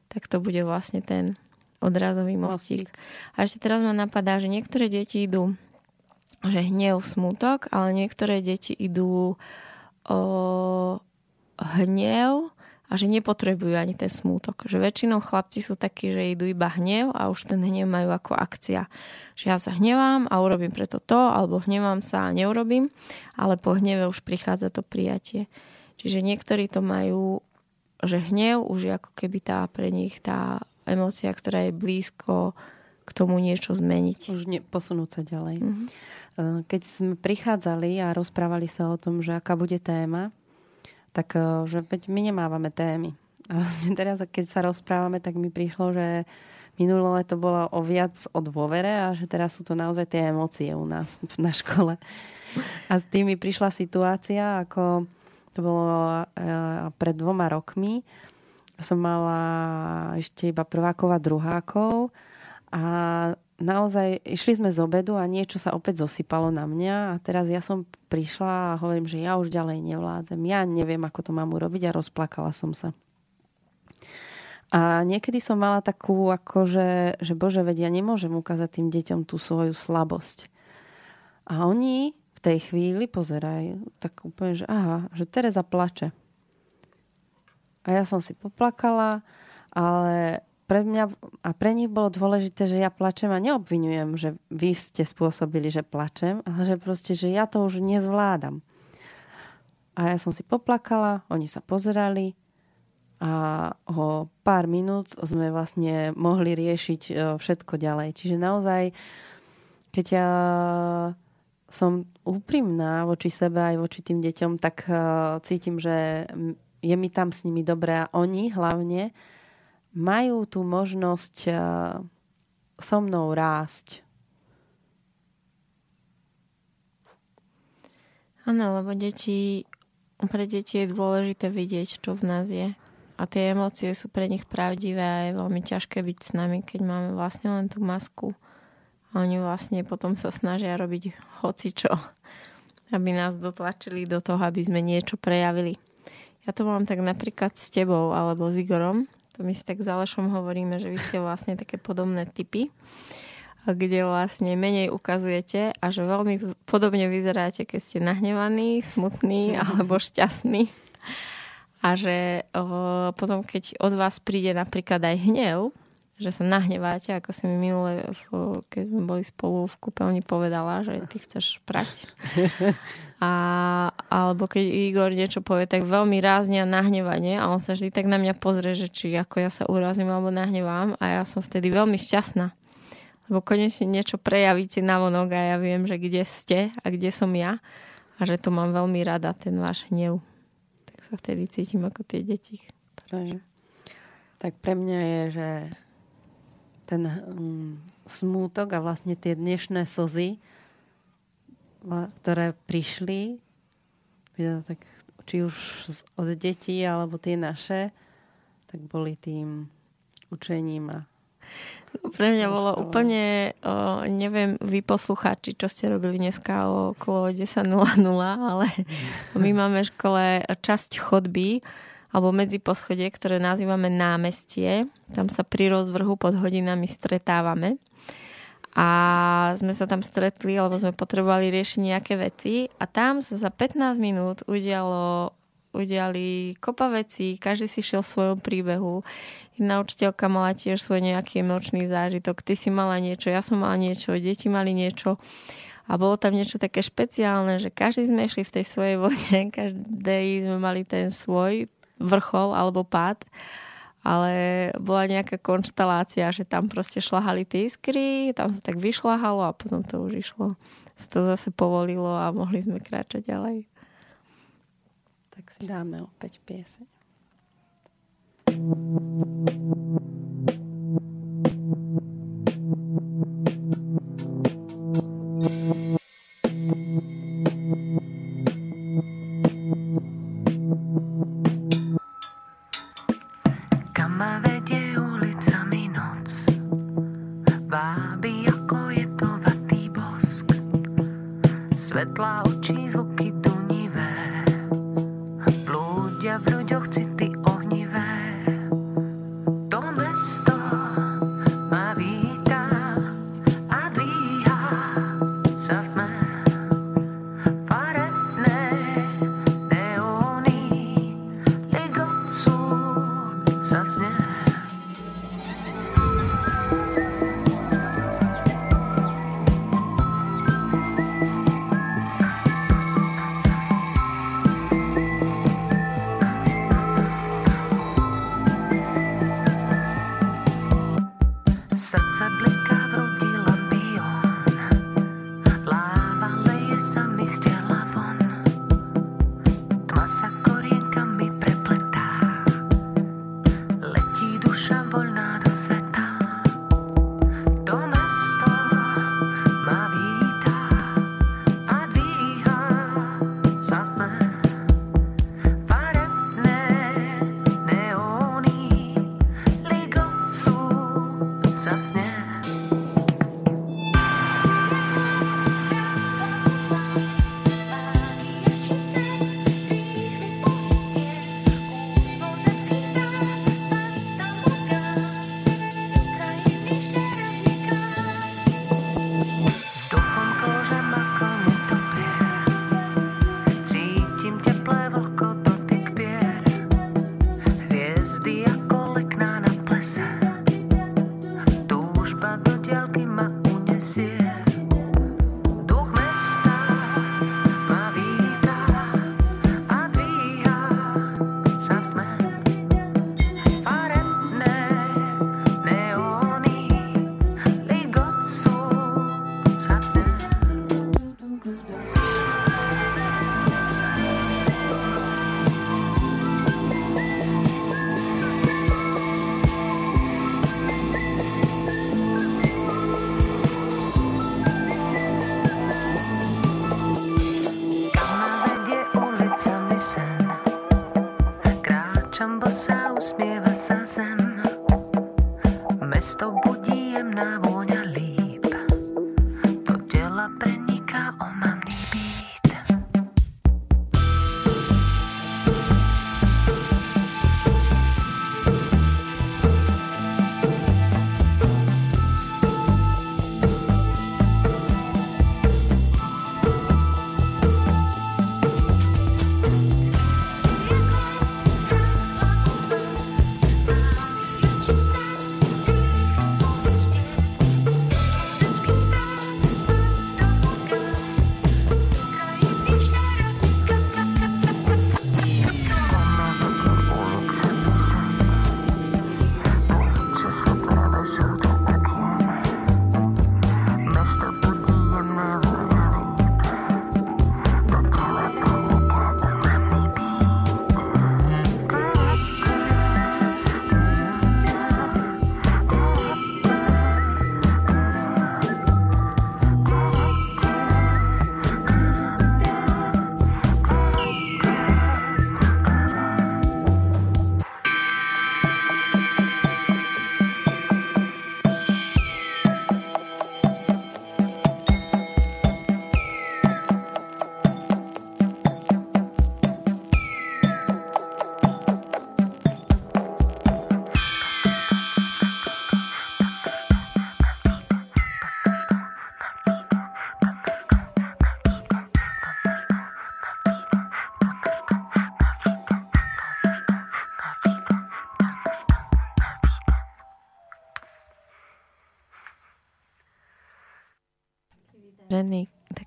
tak to bude vlastne ten odrazový mostík. mostík. A ešte teraz ma napadá, že niektoré deti idú že hnev, smutok, ale niektoré deti idú o, hnev a že nepotrebujú ani ten smútok. Že väčšinou chlapci sú takí, že idú iba hnev a už ten hnev majú ako akcia. Že ja sa hnevám a urobím preto to, alebo hnevám sa a neurobím, ale po hneve už prichádza to prijatie. Čiže niektorí to majú, že hnev už je ako keby tá pre nich tá emócia, ktorá je blízko k tomu niečo zmeniť. Už ne, posunúť sa ďalej. Mm-hmm. Keď sme prichádzali a rozprávali sa o tom, že aká bude téma, tak eh, že veď my nemávame témy. A teraz, keď sa rozprávame, tak mi prišlo, že minulé to bolo o viac o dôvere a že teraz sú to naozaj tie emócie u nás na škole. A s tým mi prišla situácia, ako to bolo eh, pred dvoma rokmi. Som mala ešte iba prvákov a druhákov a naozaj išli sme z obedu a niečo sa opäť zosypalo na mňa a teraz ja som prišla a hovorím, že ja už ďalej nevládzem. Ja neviem, ako to mám urobiť a rozplakala som sa. A niekedy som mala takú, akože, že bože, veď ja nemôžem ukázať tým deťom tú svoju slabosť. A oni v tej chvíli pozerajú tak úplne, že aha, že Tereza plače. A ja som si poplakala, ale pre mňa a pre nich bolo dôležité, že ja plačem a neobvinujem, že vy ste spôsobili, že plačem, ale že proste, že ja to už nezvládam. A ja som si poplakala, oni sa pozerali a o pár minút sme vlastne mohli riešiť e, všetko ďalej. Čiže naozaj, keď ja som úprimná voči sebe aj voči tým deťom, tak e, cítim, že je mi tam s nimi dobré a oni hlavne majú tú možnosť eh, so mnou rásť. Áno, lebo deti, pre deti je dôležité vidieť, čo v nás je. A tie emócie sú pre nich pravdivé a je veľmi ťažké byť s nami, keď máme vlastne len tú masku. A oni vlastne potom sa snažia robiť hocičo, aby nás dotlačili do toho, aby sme niečo prejavili. Ja to mám tak napríklad s tebou alebo s Igorom, to my si tak s Alešom hovoríme, že vy ste vlastne také podobné typy, kde vlastne menej ukazujete a že veľmi podobne vyzeráte, keď ste nahnevaní, smutní alebo šťastní. A že o, potom, keď od vás príde napríklad aj hnev, že sa nahneváte, ako si mi minule, keď sme boli spolu v kúpeľni, povedala, že ty chceš prať. A, alebo keď Igor niečo povie, tak veľmi rázne a nahnevanie a on sa vždy tak na mňa pozrie, že či ako ja sa urazím alebo nahnevám a ja som vtedy veľmi šťastná. Lebo konečne niečo prejavíte na vonok a ja viem, že kde ste a kde som ja a že to mám veľmi rada, ten váš hnev. Tak sa vtedy cítim ako tie deti. Ktoré... Tak pre mňa je, že ten um, smútok a vlastne tie dnešné slzy, ktoré prišli, tak či už od detí alebo tie naše, tak boli tým učením a pre mňa bolo úplne, o, neviem, vy poslucháči, čo ste robili dneska okolo 10.00, ale my máme v škole časť chodby, alebo medzi poschodie, ktoré nazývame námestie. Tam sa pri rozvrhu pod hodinami stretávame. A sme sa tam stretli, lebo sme potrebovali riešiť nejaké veci. A tam sa za 15 minút udialo, udiali kopa vecí, každý si šiel v svojom príbehu. Jedna učiteľka mala tiež svoj nejaký emočný zážitok, ty si mala niečo, ja som mala niečo, deti mali niečo. A bolo tam niečo také špeciálne, že každý sme išli v tej svojej vode, každý sme mali ten svoj vrchol alebo pád, ale bola nejaká konštalácia, že tam proste šlahali tie iskry, tam sa tak vyšlahalo a potom to už išlo. Sa to zase povolilo a mohli sme kráčať ďalej. Tak si dáme opäť pieseň. red loud cheese will keep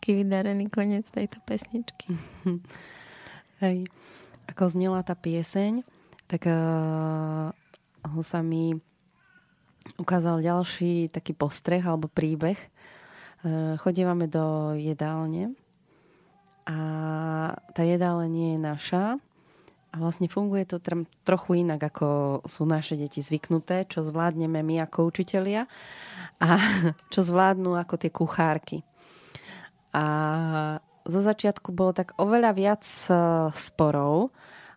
taký vydarený koniec tejto pesničky. Hej. Ako znela tá pieseň, tak uh, sa mi ukázal ďalší taký postreh alebo príbeh. Uh, chodívame do jedálne a tá jedálne nie je naša a vlastne funguje to trochu inak, ako sú naše deti zvyknuté, čo zvládneme my ako učitelia a čo zvládnu ako tie kuchárky. A zo začiatku bolo tak oveľa viac e, sporov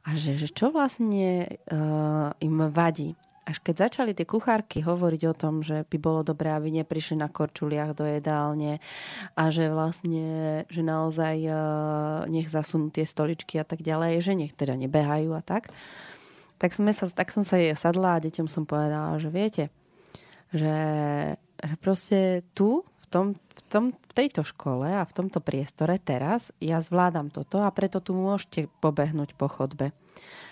a že, že čo vlastne uh, im vadí. Až keď začali tie kuchárky hovoriť o tom, že by bolo dobré, aby neprišli na korčuliach do jedálne a že vlastne, že naozaj uh, nech zasunú tie stoličky a tak ďalej, že nech teda nebehajú a tak, tak, sme sa, tak som sa jej sadla a deťom som povedala, že viete, že, že proste tu tom, v, tom, v tejto škole a v tomto priestore teraz ja zvládam toto a preto tu môžete pobehnúť po chodbe.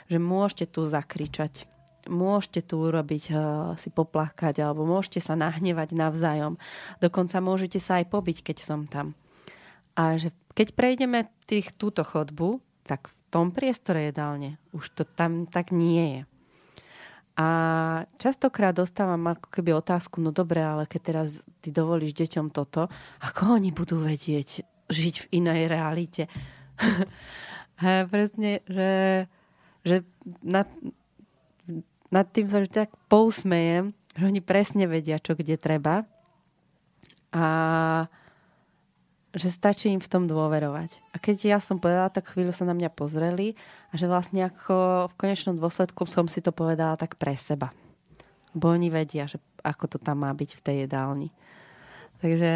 Že môžete tu zakričať, môžete tu urobiť, uh, si poplakať alebo môžete sa nahnevať navzájom. Dokonca môžete sa aj pobiť, keď som tam. A že keď prejdeme tých, túto chodbu, tak v tom priestore jedálne už to tam tak nie je. A častokrát dostávam ako keby otázku, no dobre, ale keď teraz ty dovolíš deťom toto, ako oni budú vedieť žiť v inej realite? a presne, že, že nad, nad tým sa tak pousmejem, že oni presne vedia, čo kde treba. A že stačí im v tom dôverovať. A keď ja som povedala, tak chvíľu sa na mňa pozreli a že vlastne ako v konečnom dôsledku som si to povedala tak pre seba. Bo oni vedia, že ako to tam má byť v tej jedálni. Takže že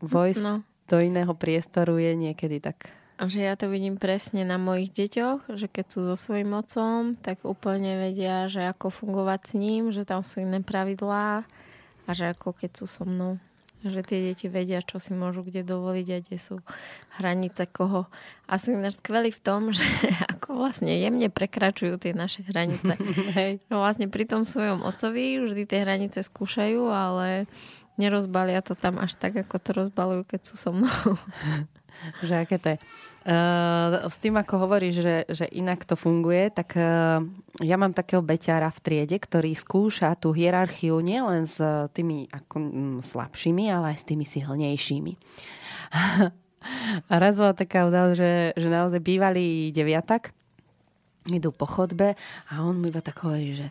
voice no. do iného priestoru je niekedy tak a že ja to vidím presne na mojich deťoch, že keď sú so svojím otcom, tak úplne vedia, že ako fungovať s ním, že tam sú iné pravidlá a že ako keď sú so mnou. Že tie deti vedia, čo si môžu kde dovoliť a kde sú hranice koho. A sú ináč skvelí v tom, že ako vlastne jemne prekračujú tie naše hranice. Hej. No vlastne pri tom svojom ocovi vždy tie hranice skúšajú, ale nerozbalia to tam až tak, ako to rozbalujú, keď sú so mnou. že aké to je. Uh, s tým, ako hovoríš, že, že inak to funguje, tak uh, ja mám takého beťára v triede, ktorý skúša tú hierarchiu nielen s tými ako, m, slabšími, ale aj s tými silnejšími. A raz bola taká udalosť, že, že naozaj bývalý deviatak idú po chodbe a on mi iba tak hovorí, že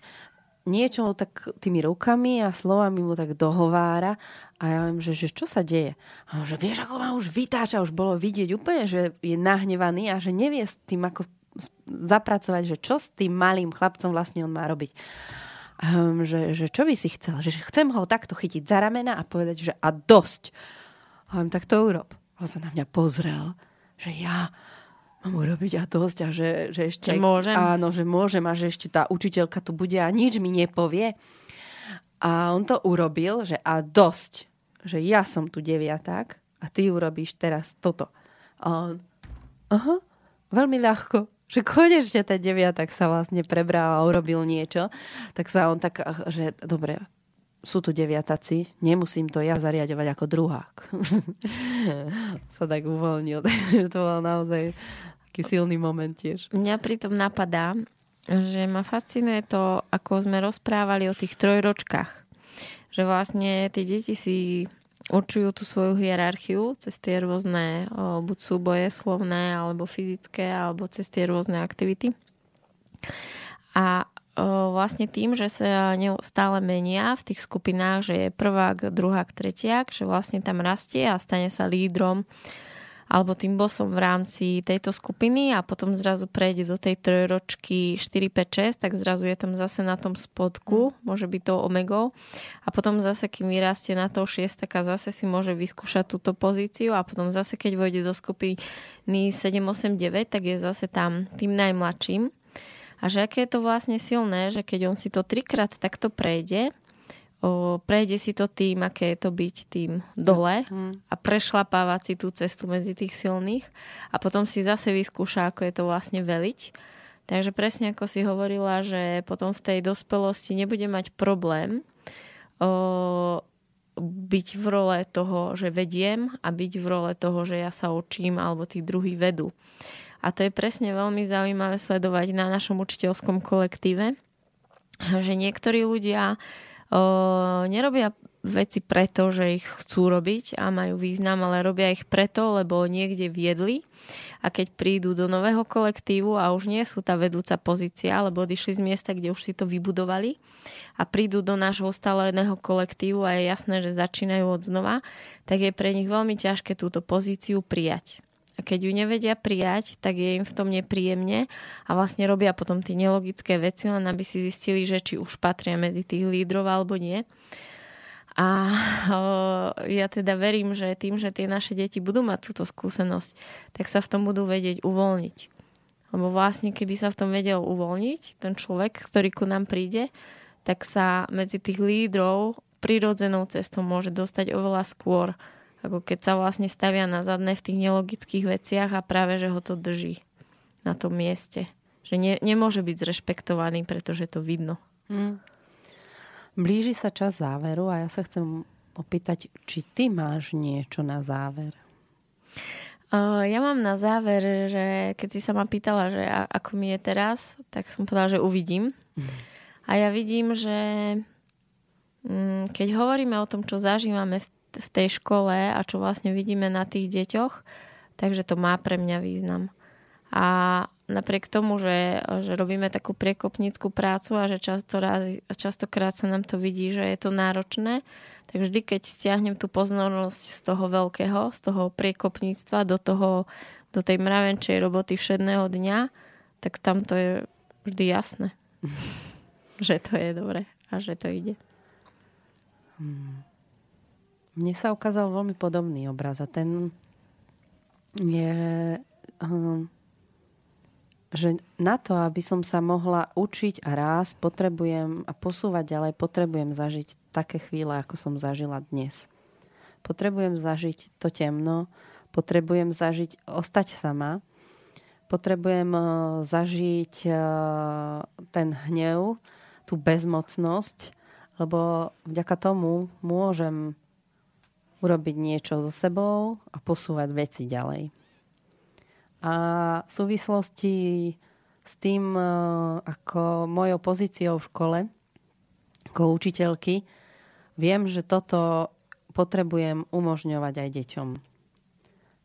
niečo tak tými rukami a slovami mu tak dohovára a ja viem, že, že čo sa deje? A on, že vieš, ako ma už vytáča, už bolo vidieť úplne, že je nahnevaný a že nevie s tým ako zapracovať, že čo s tým malým chlapcom vlastne on má robiť. A že, že čo by si chcel? Že chcem ho takto chytiť za ramena a povedať, že a dosť. A on tak to urob. A sa na mňa pozrel, že ja mám urobiť a dosť a že, že ešte... Že môžem? Áno, že môžem a že ešte tá učiteľka tu bude a nič mi nepovie. A on to urobil, že a dosť že ja som tu deviaták a ty urobíš teraz toto. A on, aha, veľmi ľahko, že konečne ten deviatak sa vlastne prebral a urobil niečo, tak sa on tak, že dobre, sú tu deviataci, nemusím to ja zariadovať ako druhák. sa tak uvoľnil, takže to bol naozaj taký silný moment tiež. Mňa pritom napadá, že ma fascinuje to, ako sme rozprávali o tých trojročkách že vlastne tie deti si určujú tú svoju hierarchiu cez tie rôzne o, buď súboje slovné, alebo fyzické, alebo cez tie rôzne aktivity. A vlastne tým, že sa neustále menia v tých skupinách, že je prvák, druhák, tretiak, že vlastne tam rastie a stane sa lídrom alebo tým bosom v rámci tejto skupiny a potom zrazu prejde do tej trojročky 4, 5, 6, tak zrazu je tam zase na tom spodku, mm. môže byť to omegou a potom zase, kým vyrastie na to 6, tak zase si môže vyskúšať túto pozíciu a potom zase, keď vojde do skupiny 7, 8, 9, tak je zase tam tým najmladším. A že aké je to vlastne silné, že keď on si to trikrát takto prejde, o, prejde si to tým, aké je to byť tým dole mm. a prešlapávať si tú cestu medzi tých silných a potom si zase vyskúša, ako je to vlastne veliť. Takže presne ako si hovorila, že potom v tej dospelosti nebude mať problém o, byť v role toho, že vediem a byť v role toho, že ja sa učím alebo tí druhí vedú. A to je presne veľmi zaujímavé sledovať na našom učiteľskom kolektíve, že niektorí ľudia o, nerobia veci preto, že ich chcú robiť a majú význam, ale robia ich preto, lebo niekde viedli a keď prídu do nového kolektívu a už nie sú tá vedúca pozícia, alebo odišli z miesta, kde už si to vybudovali a prídu do nášho ustaleného kolektívu a je jasné, že začínajú od znova, tak je pre nich veľmi ťažké túto pozíciu prijať. A keď ju nevedia prijať, tak je im v tom nepríjemne a vlastne robia potom tie nelogické veci, len aby si zistili, že či už patria medzi tých lídrov alebo nie. A ja teda verím, že tým, že tie naše deti budú mať túto skúsenosť, tak sa v tom budú vedieť uvoľniť. Lebo vlastne, keby sa v tom vedel uvoľniť ten človek, ktorý ku nám príde, tak sa medzi tých lídrov prirodzenou cestou môže dostať oveľa skôr ako keď sa vlastne stavia na zadné v tých nelogických veciach a práve, že ho to drží na tom mieste. Že ne, nemôže byť zrešpektovaný, pretože to vidno. Mm. Blíži sa čas záveru a ja sa chcem opýtať, či ty máš niečo na záver? Uh, ja mám na záver, že keď si sa ma pýtala, že ako mi je teraz, tak som povedala, že uvidím. Mm. A ja vidím, že mm, keď hovoríme o tom, čo zažívame v v tej škole a čo vlastne vidíme na tých deťoch, takže to má pre mňa význam. A napriek tomu, že, že robíme takú priekopníckú prácu a že často raz, častokrát sa nám to vidí, že je to náročné, tak vždy, keď stiahnem tú pozornosť z toho veľkého, z toho priekopníctva do, toho, do tej mravenčej roboty všedného dňa, tak tam to je vždy jasné, že to je dobre a že to ide. Hmm. Mne sa ukázal veľmi podobný obraz a ten je, um, že na to, aby som sa mohla učiť a rásť, potrebujem a posúvať ďalej, potrebujem zažiť také chvíle, ako som zažila dnes. Potrebujem zažiť to temno, potrebujem zažiť ostať sama, potrebujem uh, zažiť uh, ten hnev, tú bezmocnosť, lebo vďaka tomu môžem urobiť niečo so sebou a posúvať veci ďalej. A v súvislosti s tým, e, ako mojou pozíciou v škole, ako učiteľky, viem, že toto potrebujem umožňovať aj deťom.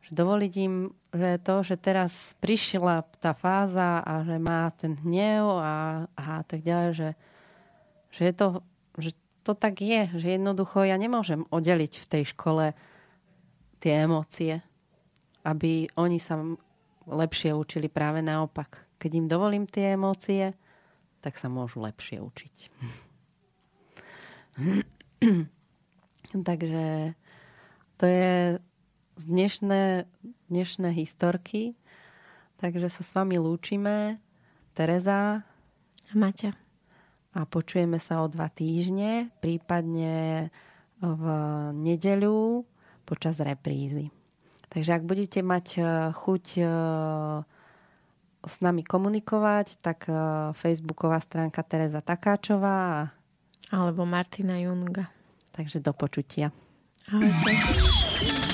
Že dovoliť im, že to, že teraz prišla tá fáza a že má ten hnev a, a tak ďalej, že, že je to, že to tak je, že jednoducho ja nemôžem oddeliť v tej škole tie emócie, aby oni sa lepšie učili práve naopak. Keď im dovolím tie emócie, tak sa môžu lepšie učiť. Takže to je dnešné, dnešné historky. Takže sa s vami lúčime. Tereza. A Maťa a počujeme sa o dva týždne, prípadne v nedeľu počas reprízy. Takže ak budete mať e, chuť e, s nami komunikovať, tak e, facebooková stránka Teresa Takáčová alebo Martina Junga. Takže do počutia. Ahojte.